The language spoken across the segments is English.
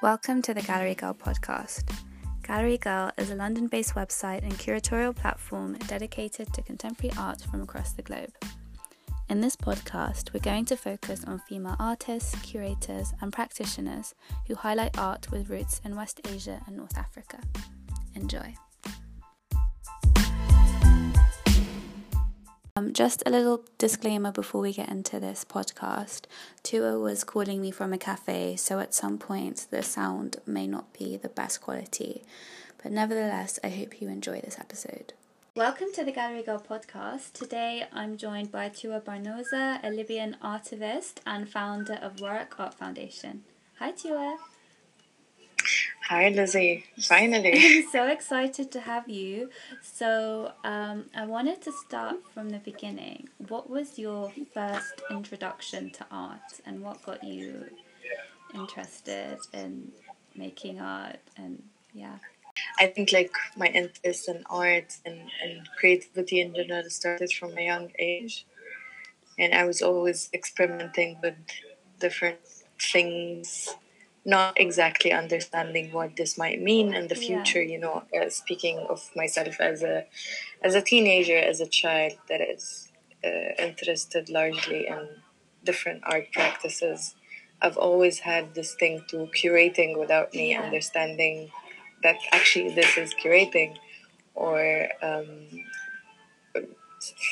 Welcome to the Gallery Girl podcast. Gallery Girl is a London based website and curatorial platform dedicated to contemporary art from across the globe. In this podcast, we're going to focus on female artists, curators, and practitioners who highlight art with roots in West Asia and North Africa. Enjoy. Just a little disclaimer before we get into this podcast. Tewa was calling me from a cafe, so at some point the sound may not be the best quality. But nevertheless, I hope you enjoy this episode. Welcome to the Gallery Girl podcast. Today I'm joined by Tewa Barnosa, a Libyan artivist and founder of Waraq Art Foundation. Hi, Tewa. Hi, Lizzie. Finally. I'm so excited to have you. So, um, I wanted to start from the beginning. What was your first introduction to art and what got you interested in making art? And yeah. I think like my interest in art and, and creativity in general started from a young age. And I was always experimenting with different things not exactly understanding what this might mean in the future yeah. you know uh, speaking of myself as a as a teenager as a child that is uh, interested largely in different art practices i've always had this thing to curating without me yeah. understanding that actually this is curating or um,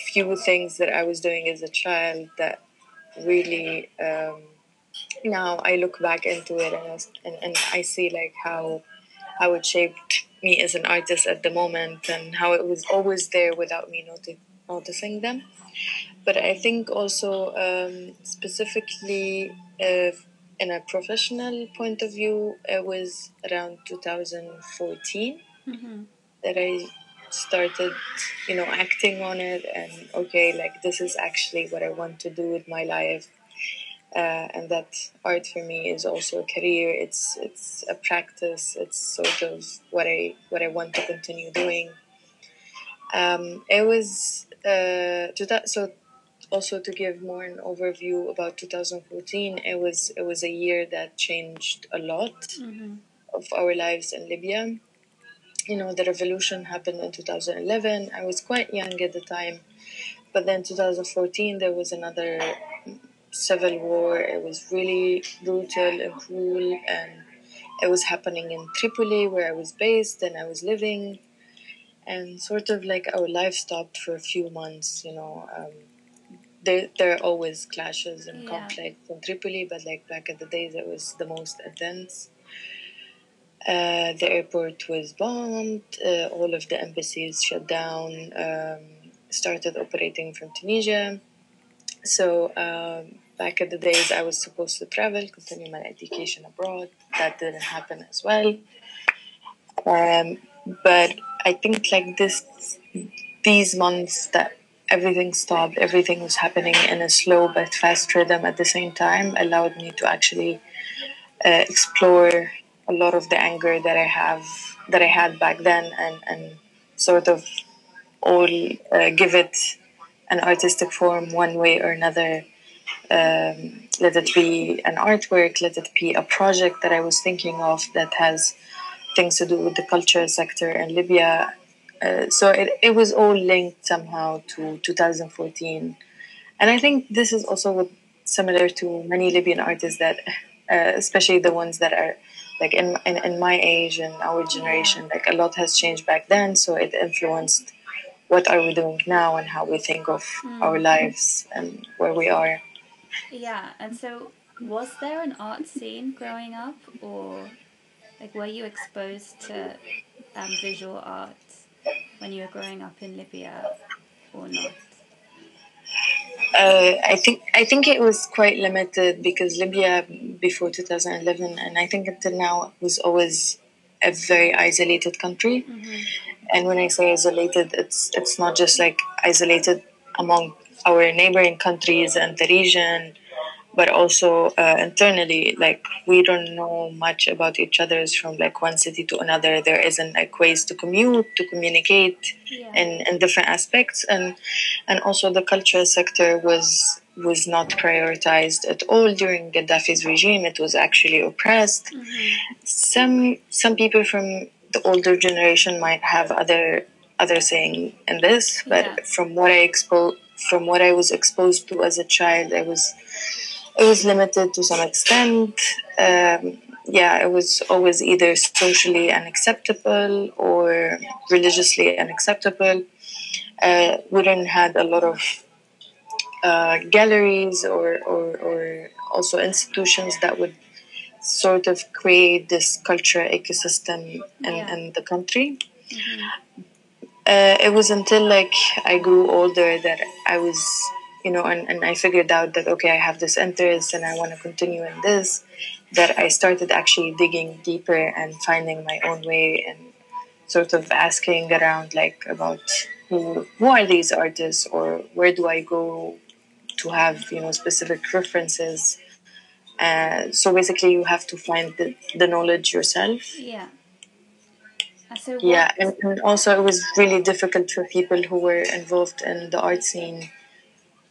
few things that i was doing as a child that really um, now I look back into it and, and, and I see like how how it shaped me as an artist at the moment and how it was always there without me noti- noticing them. But I think also um, specifically uh, in a professional point of view, it was around 2014 mm-hmm. that I started, you know, acting on it and okay, like this is actually what I want to do with my life uh, and that art for me is also a career. It's it's a practice. It's sort of what I what I want to continue doing. Um, it was uh, to that so also to give more an overview about 2014 it was it was a year that changed a lot mm-hmm. of our lives in libya you know the revolution happened in 2011 i was quite young at the time but then 2014 there was another civil war. It was really brutal and cruel, and it was happening in Tripoli, where I was based and I was living. And sort of like our life stopped for a few months, you know. Um, there, there are always clashes and yeah. conflicts in Tripoli, but like back in the days, it was the most intense. Uh, the airport was bombed, uh, all of the embassies shut down, um, started operating from Tunisia. So um, back in the days, I was supposed to travel, continue my education abroad. That didn't happen as well. Um, but I think like this, these months that everything stopped, everything was happening in a slow but fast rhythm at the same time, allowed me to actually uh, explore a lot of the anger that I have that I had back then, and and sort of all uh, give it an artistic form one way or another um, let it be an artwork, let it be a project that I was thinking of that has things to do with the culture sector in Libya. Uh, so it, it was all linked somehow to 2014. And I think this is also what, similar to many Libyan artists that, uh, especially the ones that are like in, in, in my age and our generation, like a lot has changed back then. So it influenced what are we doing now and how we think of mm. our lives and where we are. Yeah, and so was there an art scene growing up, or like were you exposed to um, visual arts when you were growing up in Libya, or not? Uh, I think I think it was quite limited because Libya before 2011 and I think until now was always a very isolated country. Mm-hmm. And when I say isolated, it's it's not just like isolated among our neighboring countries and the region, but also uh, internally. Like we don't know much about each other's from like one city to another. There isn't like ways to commute, to communicate, yeah. in in different aspects, and and also the cultural sector was was not prioritized at all during Gaddafi's regime. It was actually oppressed. Mm-hmm. Some some people from the older generation might have other other saying in this, but yeah. from what I expo- from what I was exposed to as a child, I was it was limited to some extent. Um, yeah, it was always either socially unacceptable or religiously unacceptable. Uh, Wooden had a lot of uh, galleries or, or, or also institutions that would sort of create this culture ecosystem in, yeah. in the country. Mm-hmm. Uh, it was until like I grew older that I was, you know, and, and I figured out that okay, I have this interest and I want to continue in this. That I started actually digging deeper and finding my own way and sort of asking around like about who who are these artists or where do I go to have you know specific references. Uh, so basically, you have to find the, the knowledge yourself. Yeah. So yeah, and, and, also it was really difficult for people who were involved in the art scene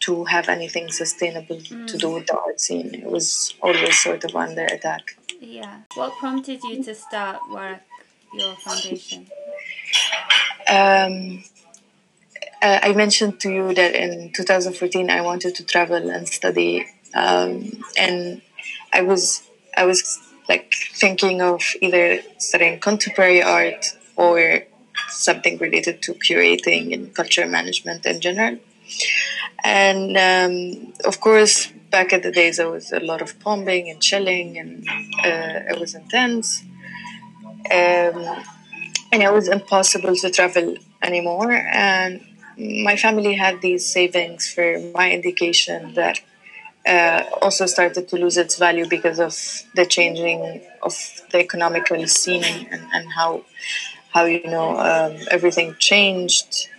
to have anything sustainable mm. to do with the art scene. It was always sort of under attack. Yeah. What prompted you to start Waraq, your foundation? Um, I mentioned to you that in 2014 I wanted to travel and study, um, and I was I was like thinking of either studying contemporary art or something related to curating and culture management in general. And um, of course, back in the days, there was a lot of bombing and shelling, and uh, it was intense. Um, and it was impossible to travel anymore. And my family had these savings for my education that uh, also started to lose its value because of the changing of the economical scene and, and how how you know um, everything changed.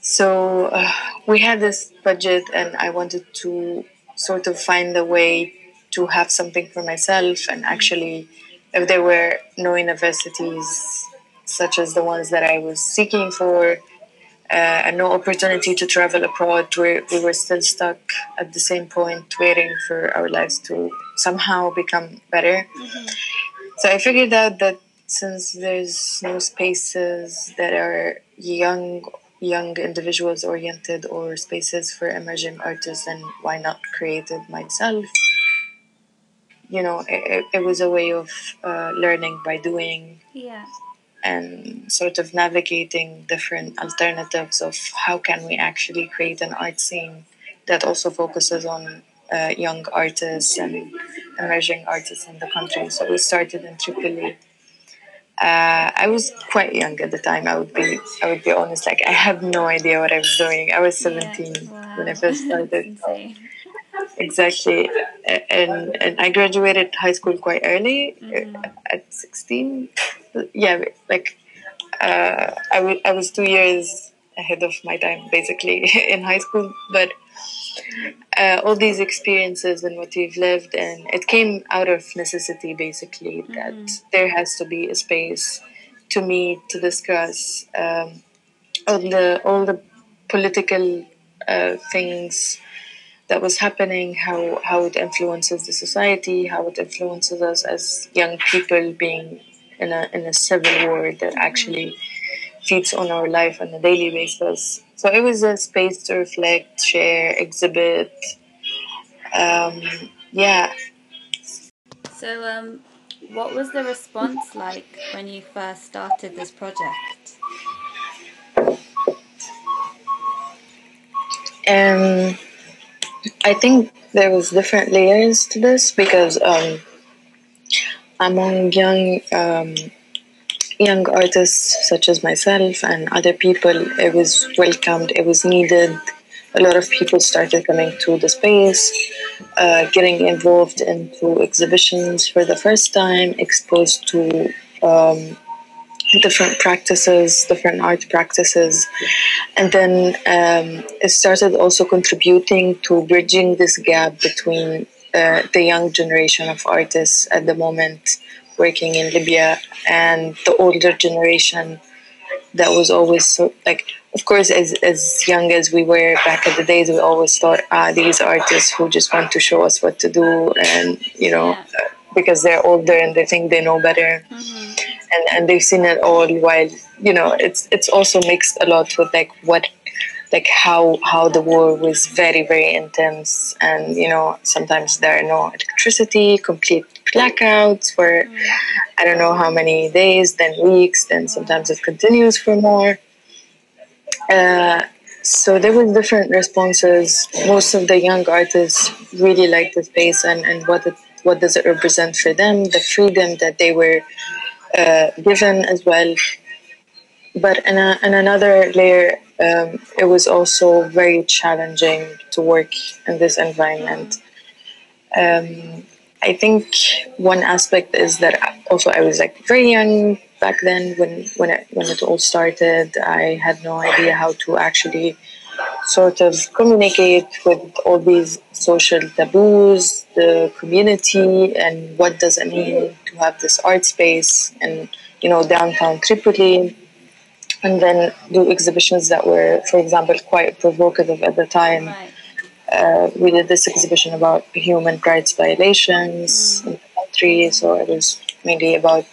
So uh, we had this budget, and I wanted to sort of find a way to have something for myself. And actually, if there were no universities such as the ones that I was seeking for, uh, and no opportunity to travel abroad. We, we were still stuck at the same point, waiting for our lives to somehow become better. Mm-hmm. So I figured out that since there's no spaces that are young young individuals oriented or spaces for emerging artists then why not create it myself you know it, it was a way of uh, learning by doing yeah and sort of navigating different alternatives of how can we actually create an art scene that also focuses on uh, young artists and emerging artists in the country. So we started in Tripoli. Uh, I was quite young at the time. I would be, I would be honest. Like I had no idea what I was doing. I was seventeen yeah, wow. when I first started. exactly, and and I graduated high school quite early, mm-hmm. at sixteen yeah, like uh, I, w- I was two years ahead of my time basically in high school, but uh, all these experiences and what we've lived, and it came out of necessity basically mm-hmm. that there has to be a space to meet to discuss um, all the all the political uh, things that was happening, how how it influences the society, how it influences us as young people being in a in a civil war that actually feeds on our life on a daily basis. So it was a space to reflect, share, exhibit. Um, yeah. So, um, what was the response like when you first started this project? Um, I think there was different layers to this because um, among young um, young artists such as myself and other people, it was welcomed. It was needed. A lot of people started coming to the space, uh, getting involved into exhibitions for the first time, exposed to um, different practices, different art practices, and then um, it started also contributing to bridging this gap between uh, the young generation of artists at the moment working in Libya and the older generation that was always so like of course, as, as young as we were back in the days, we always thought, ah, these artists who just want to show us what to do, and you know, yeah. because they're older and they think they know better, mm-hmm. and and they've seen it all. While you know, it's it's also mixed a lot with like what like how how the war was very very intense and you know sometimes there are no electricity complete blackouts for i don't know how many days then weeks then sometimes it continues for more uh, so there were different responses. Most of the young artists really liked the space and, and what it, what does it represent for them, the freedom that they were uh, given as well. But in, a, in another layer, um, it was also very challenging to work in this environment. Um, I think one aspect is that also I was like very young, back then when when it, when it all started i had no idea how to actually sort of communicate with all these social taboos the community and what does it mean to have this art space and you know downtown tripoli and then do exhibitions that were for example quite provocative at the time right. uh, we did this exhibition about human rights violations mm. in the country so it was mainly about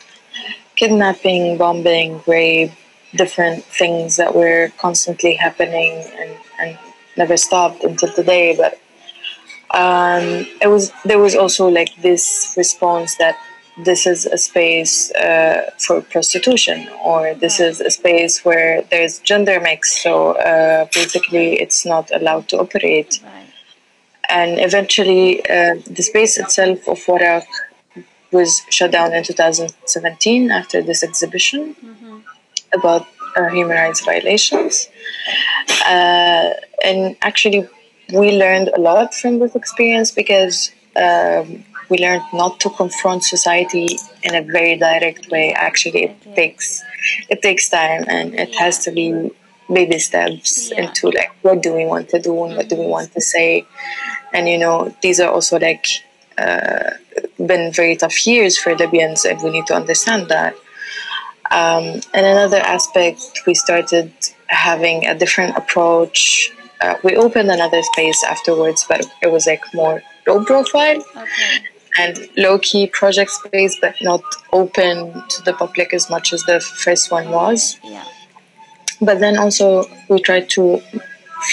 kidnapping, bombing, rape, different things that were constantly happening and, and never stopped until today. But um, it was there was also like this response that this is a space uh, for prostitution or this is a space where there's gender mix so uh, basically it's not allowed to operate right. and eventually uh, the space itself of Waraq was shut down in 2017 after this exhibition mm-hmm. about uh, human rights violations. Uh, and actually, we learned a lot from this experience because um, we learned not to confront society in a very direct way. Actually, it takes it takes time, and it yeah. has to be baby steps yeah. into like what do we want to do and what do we want to say, and you know these are also like uh, been very tough years for Libyans, and we need to understand that. Um, and another aspect, we started having a different approach. Uh, we opened another space afterwards, but it was like more low profile okay. And low key project space, but not open to the public as much as the first one was. Yeah. But then also, we tried to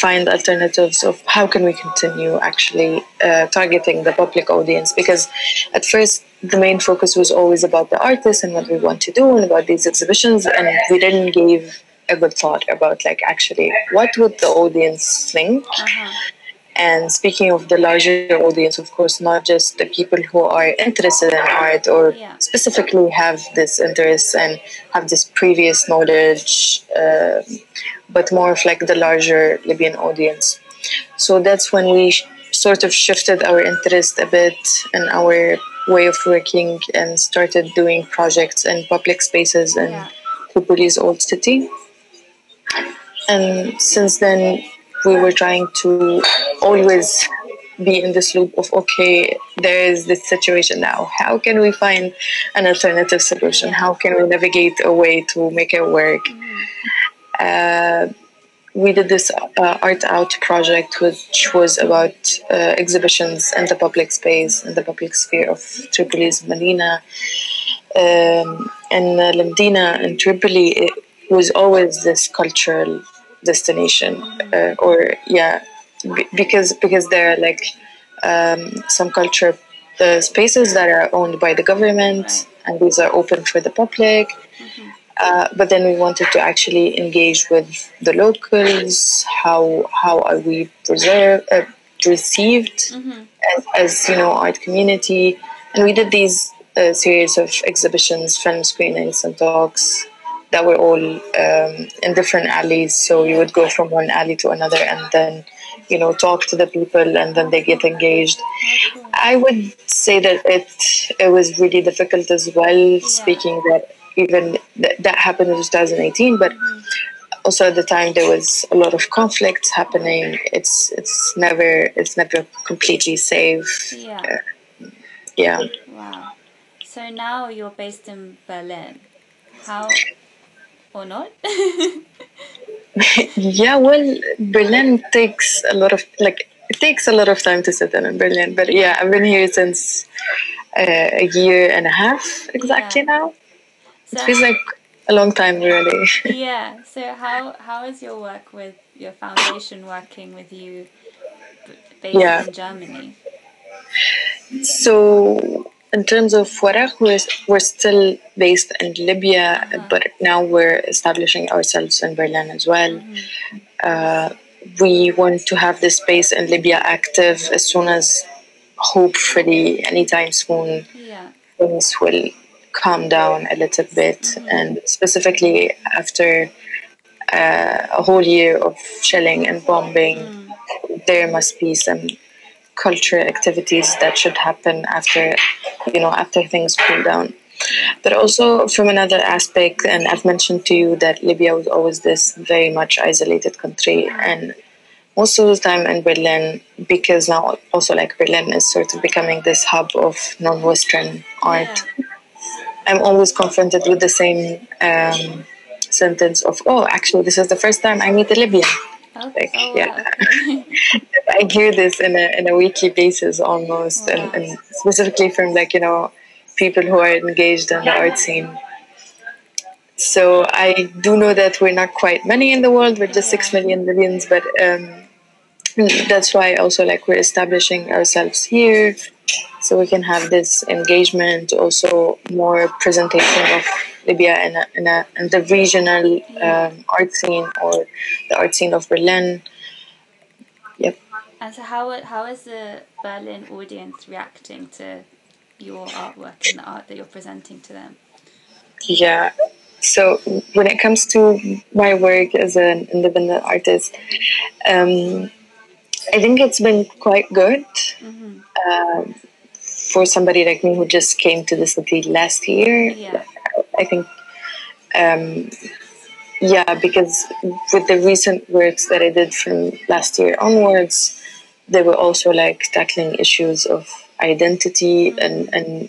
find alternatives of how can we continue actually uh, targeting the public audience because at first the main focus was always about the artists and what we want to do and about these exhibitions and we didn't give a good thought about like actually what would the audience think uh-huh. And speaking of the larger audience, of course, not just the people who are interested in art or yeah. specifically have this interest and have this previous knowledge, uh, but more of like the larger Libyan audience. So that's when we sh- sort of shifted our interest a bit and our way of working and started doing projects in public spaces in yeah. Tripoli's old city. And since then, we were trying to always be in this loop of okay there is this situation now. How can we find an alternative solution? How can we navigate a way to make it work? Uh, we did this uh, art out project which was about uh, exhibitions in the public space in the public sphere of tripoli's medina um, and uh, Lamdina in Tripoli it was always this cultural destination uh, or yeah b- because because there are like um, some culture the spaces that are owned by the government and these are open for the public mm-hmm. uh, but then we wanted to actually engage with the locals how how are we preserved uh, received mm-hmm. as, as, you know art community and we did these uh, series of exhibitions film screenings and talks that were all um, in different alleys. So you would go from one alley to another and then, you know, talk to the people and then they get engaged. I would say that it it was really difficult as well. Yeah. Speaking that even th- that happened in 2018, but mm-hmm. also at the time there was a lot of conflicts happening. It's it's never it's never completely safe. Yeah. Uh, yeah. Wow. So now you're based in Berlin. How or not? yeah, well, Berlin takes a lot of like it takes a lot of time to settle in Berlin. But yeah, I've been here since uh, a year and a half exactly yeah. now. So it feels like a long time really. yeah. So how how is your work with your foundation working with you based yeah. in Germany? So in terms of Waraq, we're, we're still based in Libya, uh-huh. but now we're establishing ourselves in Berlin as well. Mm-hmm. Uh, we want to have this space in Libya active as soon as, hopefully, anytime soon, yeah. things will calm down a little bit. Mm-hmm. And specifically after uh, a whole year of shelling and bombing, mm. there must be some cultural activities that should happen after you know after things cool down. But also from another aspect and i've mentioned to you that libya was always this very much isolated country and most of the time in berlin because now also like berlin is sort of becoming this hub of non-western art. Yeah. i'm always confronted with the same um, sentence of oh actually this is the first time i meet a libyan like oh, yeah. i hear this in a, in a weekly basis almost wow. and, and specifically from like you know people who are engaged in the art scene. So i do know that we're not quite many in the world we're just six million Libyans but um, that's why also like we're establishing ourselves here so we can have this engagement also more presentation of Libya in, a, in, a, in the regional um, art scene or the art scene of Berlin. Yep. And so, how how is the Berlin audience reacting to your artwork and the art that you're presenting to them? Yeah. So when it comes to my work as an independent artist, um, I think it's been quite good. Mm-hmm. Uh, for somebody like me who just came to the city last year, yeah. I think, um, yeah, because with the recent works that I did from last year onwards, they were also like tackling issues of identity and, and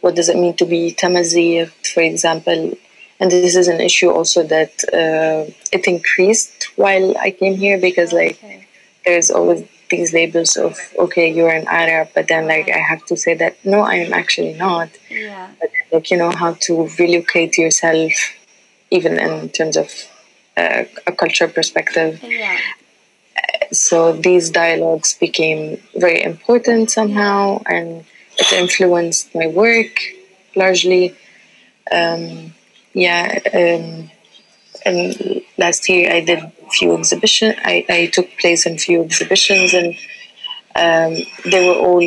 what does it mean to be Tamazight, for example. And this is an issue also that uh, it increased while I came here because like okay. there's always these labels of okay you're an arab but then like i have to say that no i am actually not. Yeah. But, like you know how to relocate yourself even in terms of uh, a cultural perspective. Yeah. So these dialogues became very important somehow and it influenced my work largely. Um, yeah um, and last year I did few exhibitions. I, I took place in few exhibitions, and um, they were all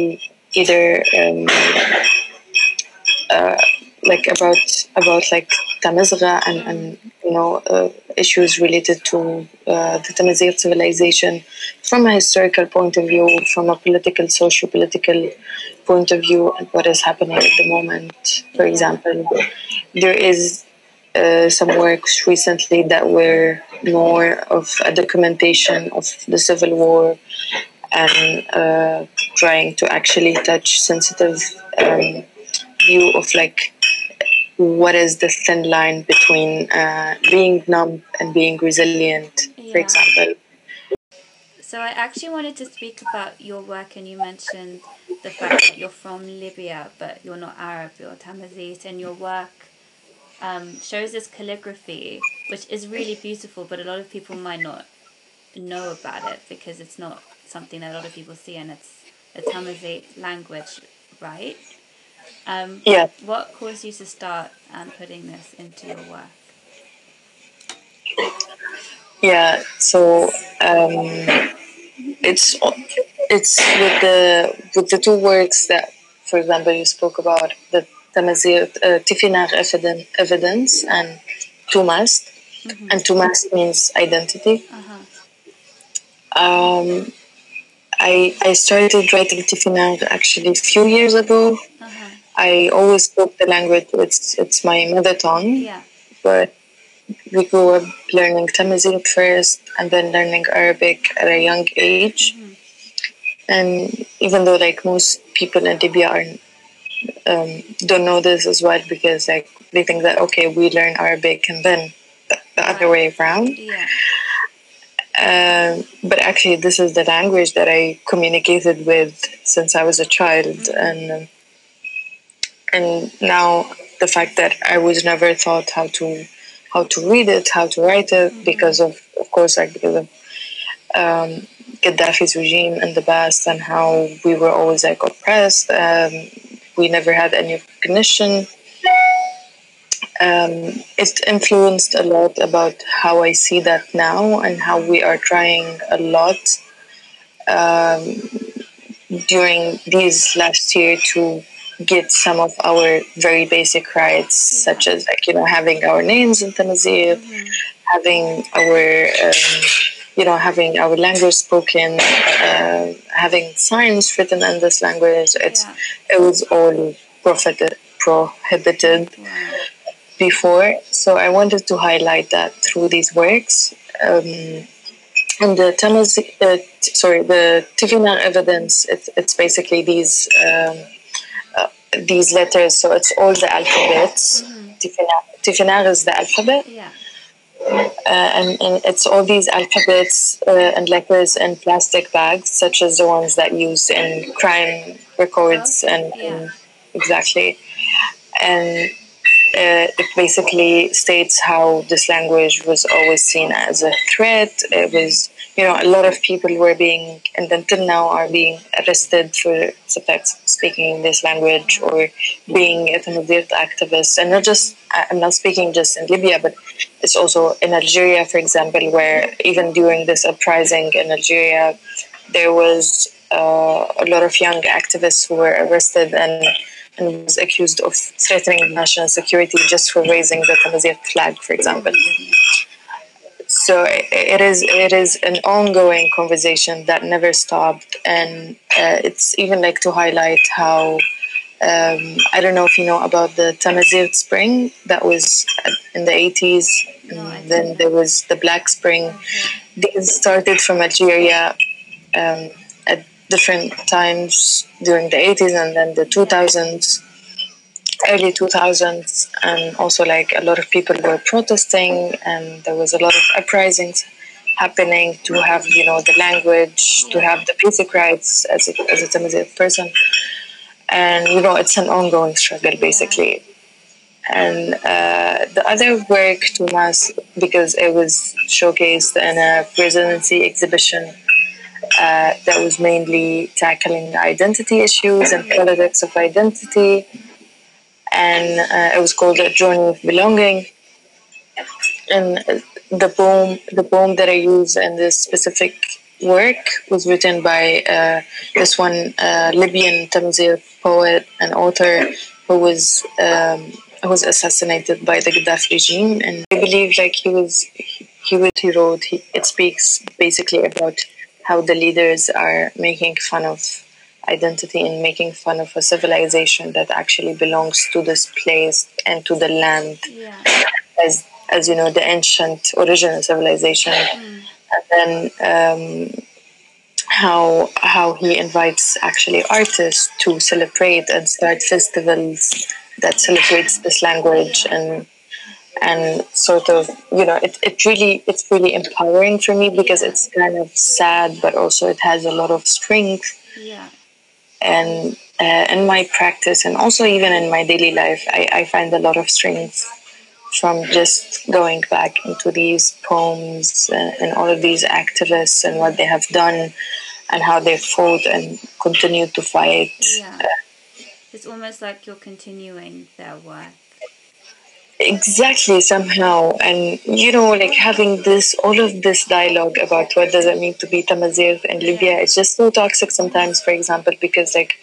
either um, uh, like about about like Tamizra and, and you know uh, issues related to uh, the Tamazight civilization from a historical point of view, from a political, socio-political point of view, and what is happening at the moment. For example, there is uh, some works recently that were more of a documentation of the civil war and uh, trying to actually touch sensitive um, view of like what is the thin line between uh, being numb and being resilient, yeah. for example. So I actually wanted to speak about your work, and you mentioned the fact that you're from Libya, but you're not Arab, you're Tamazight, and your work um, shows this calligraphy, which is really beautiful, but a lot of people might not know about it because it's not something that a lot of people see, and it's a Tamazight language, right? Um, yeah. What caused you to start um, putting this into your work? Yeah, so um, it's it's with the with the two works that, for example, you spoke about the Tamazight, uh, Tifinagh evidence and Tumast. Mm-hmm. And Tumast means identity. Uh-huh. Um, I, I started writing Tifinagh actually a few years ago. Uh-huh. I always spoke the language, it's, it's my mother tongue. Yeah. But we grew up learning Tamazight first and then learning Arabic at a young age. Mm-hmm. And even though like most people in Libya are um, don't know this as well because like they think that okay we learn Arabic and then the other way around. Yeah. Um, but actually, this is the language that I communicated with since I was a child, and um, and now the fact that I was never taught how to how to read it, how to write it, because of of course, like because of um, Gaddafi's regime in the past and how we were always like oppressed. Um, we never had any recognition. Um, it influenced a lot about how I see that now and how we are trying a lot um, during these last year to get some of our very basic rights, such as like you know having our names in Tamazight, mm-hmm. having our um, you know having our language spoken, uh, having signs written in this language. It's yeah. it was all prohibited prohibited before. So I wanted to highlight that through these works. Um, and the Tamaz, uh, sorry, the Tifinagh evidence. It, it's basically these. Um, these letters, so it's all the alphabets. Mm-hmm. Tifinagh is the alphabet. Yeah. Uh, and, and, it's all these alphabets uh, and letters in plastic bags, such as the ones that used in crime records and, and, exactly. And uh, it basically states how this language was always seen as a threat. It was you know, a lot of people were being, and until now are being arrested for speaking this language or being a Tamazight activist. And not just, I'm not speaking just in Libya, but it's also in Algeria, for example, where even during this uprising in Algeria, there was uh, a lot of young activists who were arrested and and was accused of threatening national security just for raising the Tamazight flag, for example so it is it is an ongoing conversation that never stopped. And uh, it's even like to highlight how um, I don't know if you know about the Tamazight Spring that was in the 80s and then there was the Black Spring. These started from Algeria um, at different times during the 80s and then the 2000s early 2000s and also like a lot of people were protesting and there was a lot of uprisings happening to have you know the language to have the basic rights as a, as a Tamazight person. And you know it's an ongoing struggle basically. And uh, the other work Tumast because it was showcased in a residency exhibition uh, that was mainly tackling identity issues and politics of identity and uh, it was called A Journey of Belonging. And the poem, the poem that I use in this specific work was written by uh, this one uh, Libyan Tamazight poet and author who was um, who was assassinated by the Gaddafi regime, and I believe like he was he what he wrote. He, it speaks basically about how the leaders are making fun of identity in making fun of a civilization that actually belongs to this place and to the land. Yeah. as as you know the ancient original civilization. Mm. and then um, how how he invites actually artists to celebrate and start festivals that celebrates this language and and sort of you know it, it really it's really empowering for me because it's kind of sad but also it has a lot of strength. Yeah and uh, in my practice and also even in my daily life I, I find a lot of strength from just going back into these poems uh, and all of these activists and what they have done and how they fought and continue to fight yeah. It's almost like you're continuing their work exactly somehow. And you know like having this all of this dialogue about what does it mean to be Tamazight in Libya it's just so toxic sometimes for example because like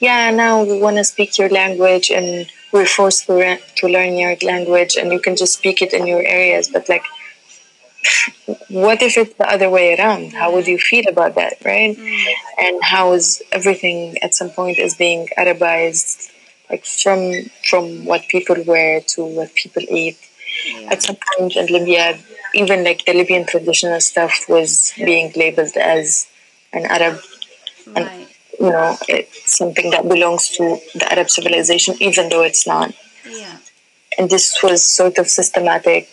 yeah now we want to speak your language and we're forced to, re- to learn your language and you can just speak it in your areas. But like what if it's the other way around? How would you feel about that right? Mm. and how is everything at some point is being arabized like from from what people wear to what people eat. Yeah. At some point in Libya, even like the Libyan traditional stuff was being labeled as an Arab, right. and you know it's something that belongs to the Arab civilization, even though it's not. Yeah. And this was sort of systematic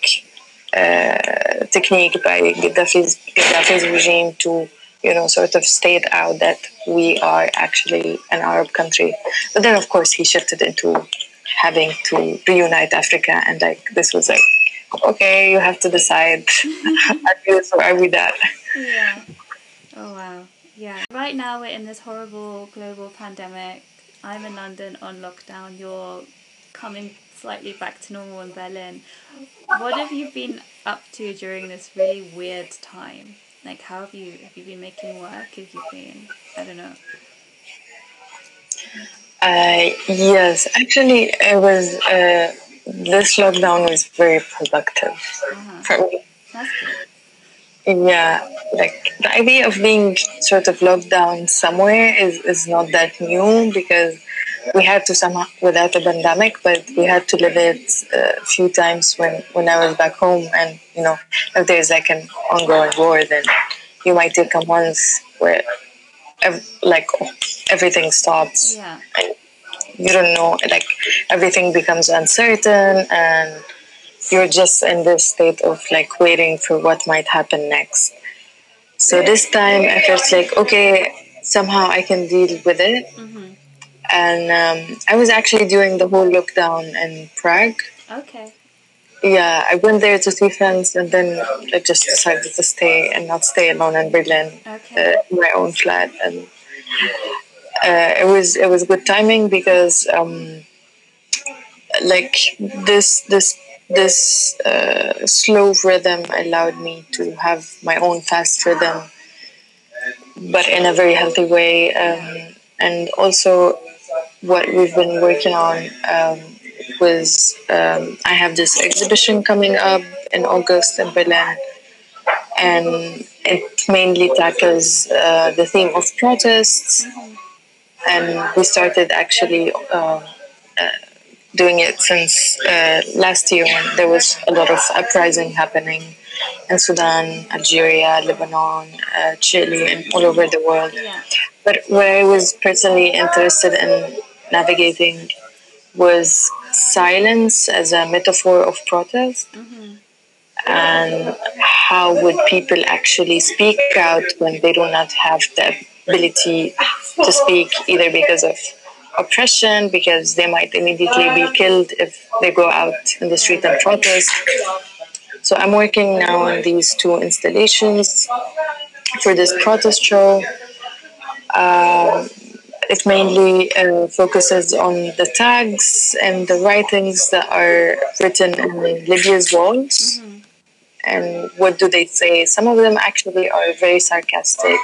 uh, technique by Gaddafi's, Gaddafi's regime to you know sort of state out that we are actually an Arab country. But then of course he shifted into having to reunite Africa and like this was like okay you have to decide. Are we this or are we that? Yeah. Oh wow. Yeah. Right now we're in this horrible global pandemic. I'm in london on lockdown. You're coming slightly back to normal in berlin. What have you been up to during this really weird time like how have you have you been making work have you been i don't know uh, yes actually it was uh, this lockdown was very productive uh-huh. for me. That's good. Yeah, like the idea of being sort of locked down somewhere is, is not that new because we had to somehow without a pandemic, but we had to live it uh, a few times when, when I was back home. And you know, if there's like an ongoing war, then you might take a month where ev- like everything stops. Yeah. And you don't know like everything becomes uncertain and you're just in this state of like waiting for what might happen next so this time i felt like okay somehow i can deal with it mm-hmm. And um, i was actually doing the whole lockdown in prague okay yeah i went there to see friends and then i just decided to stay and not stay alone in berlin okay. uh, my own flat and uh, it was it was good timing because um, like this this this uh, slow rhythm allowed me to have my own fast rhythm, but in a very healthy way. Um, and also, what we've been working on um, was um, I have this exhibition coming up in August in Berlin, and it mainly tackles uh, the theme of protests. And we started actually uh, uh, doing it since uh, last year when there was a lot of uprising happening in Sudan, Algeria, Lebanon, uh, Chile, and all over the world. But what I was personally interested in navigating was silence as a metaphor of protest. Mm-hmm. And how would people actually speak out when they do not have the ability to speak either because of oppression, because they might immediately be killed if they go out in the street and protest. So I'm working now on these two installations for this protest show. Um, it mainly uh, focuses on the tags and the writings that are written in Libya's walls. Mm-hmm. And what do they say? Some of them actually are very sarcastic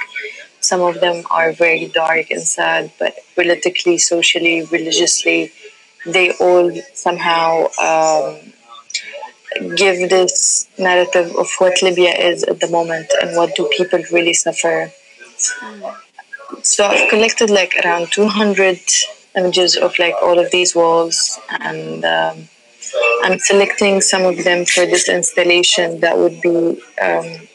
some of them are very dark and sad, but politically, socially, religiously, they all somehow um, give this narrative of what Libya is at the moment and what do people really suffer. So I've collected like around 200 images of like all of these walls and um, I'm selecting some of them for this installation that would be um,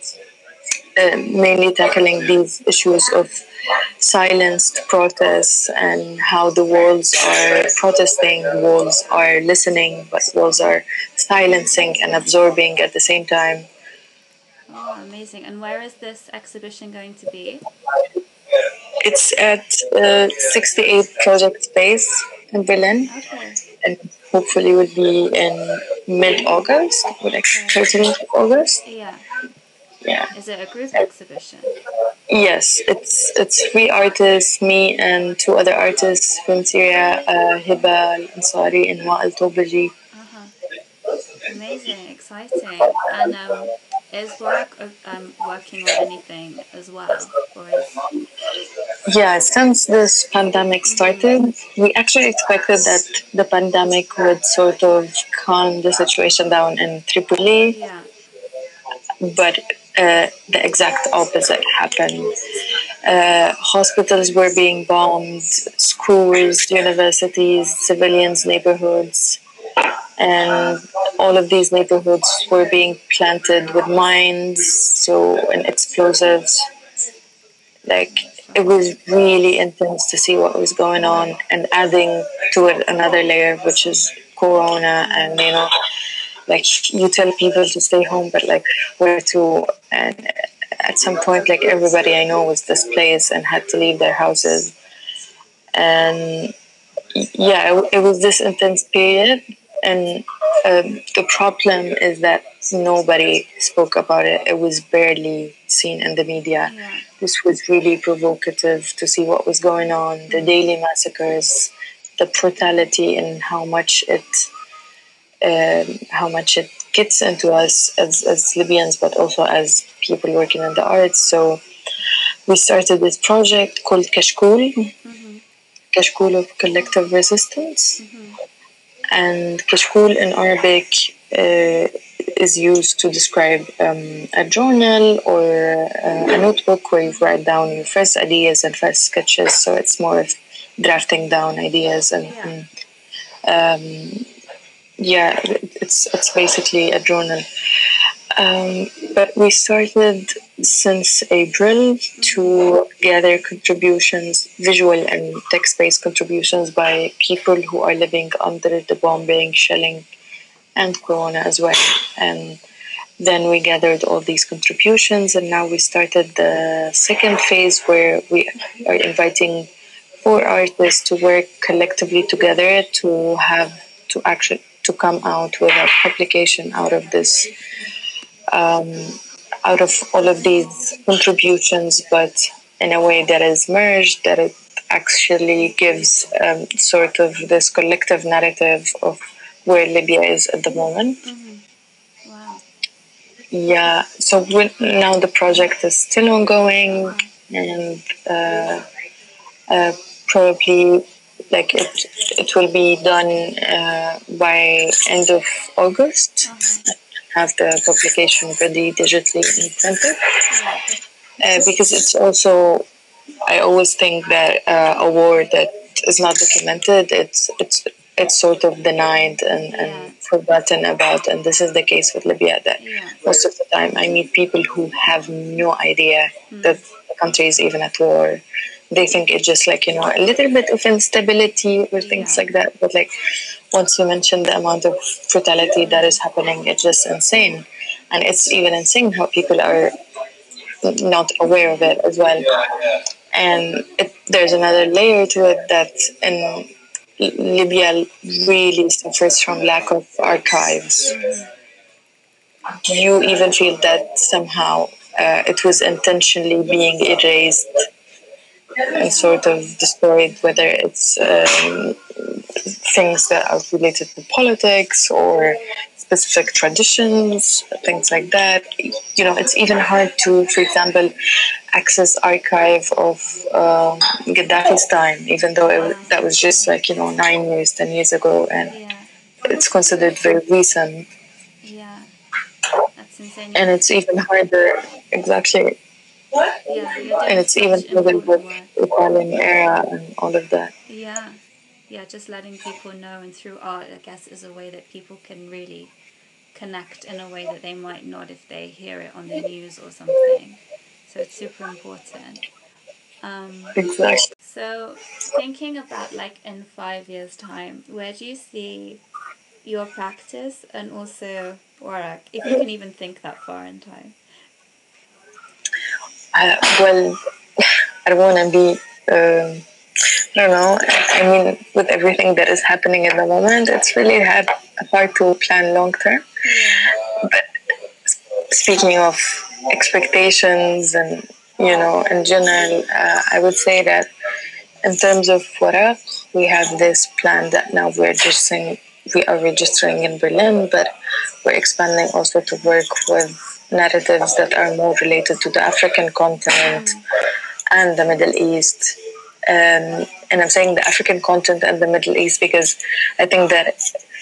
uh, mainly tackling these issues of silenced protests and how the walls are protesting, walls are listening, but walls are silencing and absorbing at the same time. Oh, amazing. And where is this exhibition going to be? It's at uh, 68 Project Space in Berlin. Okay. And hopefully will be in mid-August, like 13th of August. Yeah. Yeah. Is it a group exhibition? Yes, it's it's three artists, me and two other artists from Syria, uh, Hiba Ansari and Wa'al Tobaji. Uh-huh. Amazing, exciting. And um, is Waraq um, working on anything as well? Or is... Yeah, since this pandemic started, we actually expected that the pandemic would sort of calm the situation down in Tripoli. Yeah. But uh, the exact opposite happened. Uh, hospitals were being bombed, schools, universities, civilians' neighborhoods, and all of these neighborhoods were being planted with mines, so and explosives. Like it was really intense to see what was going on, and adding to it another layer, which is Corona, and you know like you tell people to stay home, but like where to? And at some point, like everybody I know was displaced and had to leave their houses. And yeah, it, it was this intense period. And um, the problem is that nobody spoke about it. It was barely seen in the media. Yeah. This was really provocative to see what was going on, the daily massacres, the brutality, and how much it um, how much it gets into us as, as Libyans, but also as people working in the arts. So we started this project called Kashkul, mm-hmm. Kashkul of Collective Resistance. Mm-hmm. And Kashkul in Arabic uh, is used to describe um, a journal or uh, a notebook where you write down your first ideas and first sketches. So it's more of drafting down ideas and, yeah. and um, yeah, it's it's basically a journal. Um, but we started since April to gather contributions, visual and text-based contributions by people who are living under the bombing, shelling, and Corona as well. And then we gathered all these contributions, and now we started the second phase where we are inviting four artists to work collectively together to have to actually to come out with a publication out of this, um, out of all of these contributions, but in a way that is merged, that it actually gives um, sort of this collective narrative of where Libya is at the moment. Mm-hmm. Wow. Yeah, so now the project is still ongoing, and uh, uh, probably like it it will be done uh, by end of August. Uh-huh. Have the publication ready digitally and printed uh, because it's also I always think that uh, a war that is not documented it's it's it's sort of denied and, and forgotten about and this is the case with Libya that yeah. most of the time I meet people who have no idea mm. that the country is even at war they think it's just like you know a little bit of instability or things like that. But like once you mention the amount of brutality that is happening it's just insane. And it's even insane how people are not aware of it as well. And it, there's another layer to it that in libya really suffers from lack of archives. You even feel that somehow uh, it was intentionally being erased sort of destroyed, whether it's um, things that are related to politics or specific traditions, things like that. You know, it's even hard to, for example, access archive of um, Gaddafi's time, even though it, that was just like, you know, nine years, ten years ago, and yeah. it's considered very recent. Yeah, that's insane. And it's even harder, exactly and it's even moving with Italian era and all of that. Yeah, yeah, just letting people know, and through art, I guess, is a way that people can really connect in a way that they might not if they hear it on the news or something. So it's super important. Um, exactly. So, thinking about like in five years' time, where do you see your practice and also Waraq, if you can even think that far in time? Uh, well, I don't want to be. Um, I don't know. I mean, with everything that is happening in the moment, it's really hard, hard to plan long term. But speaking of expectations and you know, in general, uh, I would say that in terms of Waraq, we have this plan that now we're just saying we are registering in Berlin, but we're expanding also to work with narratives that are more related to the African continent and the Middle East. Um, and I'm saying the African continent and the Middle East because I think that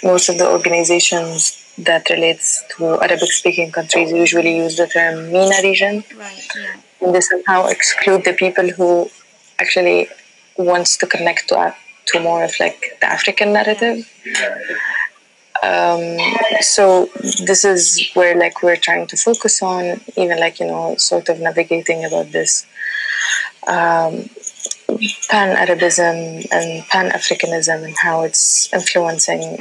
most of the organizations that relates to Arabic speaking countries usually use the term MENA region. Right, yeah. And they somehow exclude the people who actually wants to connect to, to more of like the African narrative. Yeah. Um, so this is where like we're trying to focus on, even like you know, sort of navigating about this um, pan Arabism and pan Africanism and how it's influencing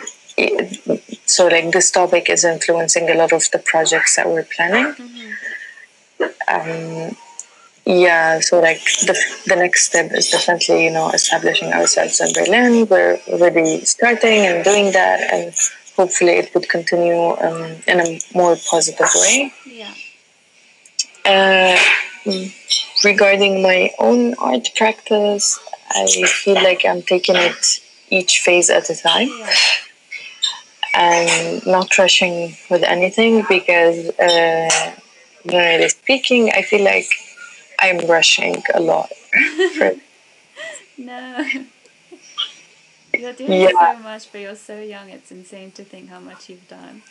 so like this topic is influencing a lot of the projects that we're planning. Um, yeah, so like the the next step is definitely you know establishing ourselves in Berlin. We're already starting and doing that, and hopefully it would continue um, in a more positive way. Yeah. Uh, regarding my own art practice, I feel like I'm taking it each phase at a time Yeah. and not rushing with anything because, uh, generally speaking, I feel like I'm rushing a lot. No. You're doing Yeah. so much, but you're so young. It's insane to think how much you've done.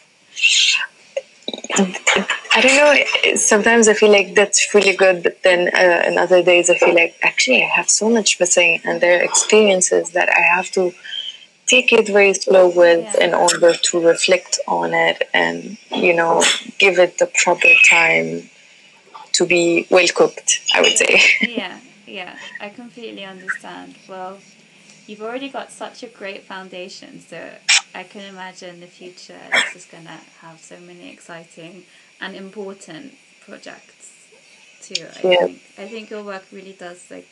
I don't know. Sometimes I feel like that's really good, but then uh, in other days I feel like actually I have so much missing, and there are experiences that I have to take it very slow with Yeah. in order to reflect on it and you know give it the proper time to be well cooked. I would say. yeah, yeah, I completely understand. Well, you've already got such a great foundation, so I can imagine the future is just gonna have so many exciting and important projects too. I Yeah. think I think your work really does like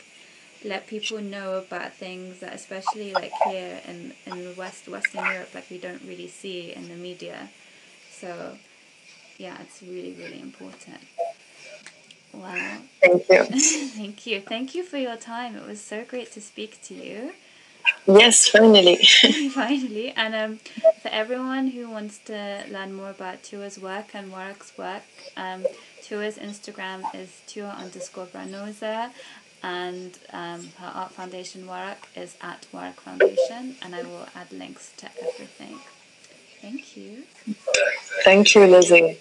let people know about things that especially like here in in the west western europe like we don't really see in the media so yeah it's really really important wow Thank you. thank you thank you for your time it was so great to speak to you Yes, finally. finally and um, for everyone who wants to learn more about Tewa's work and Waraq's work um, Tewa's instagram is tewa underscore barnosa and um, her art foundation Waraq is at Waraq Foundation and I will add links to everything thank you Thank you, Lizzie.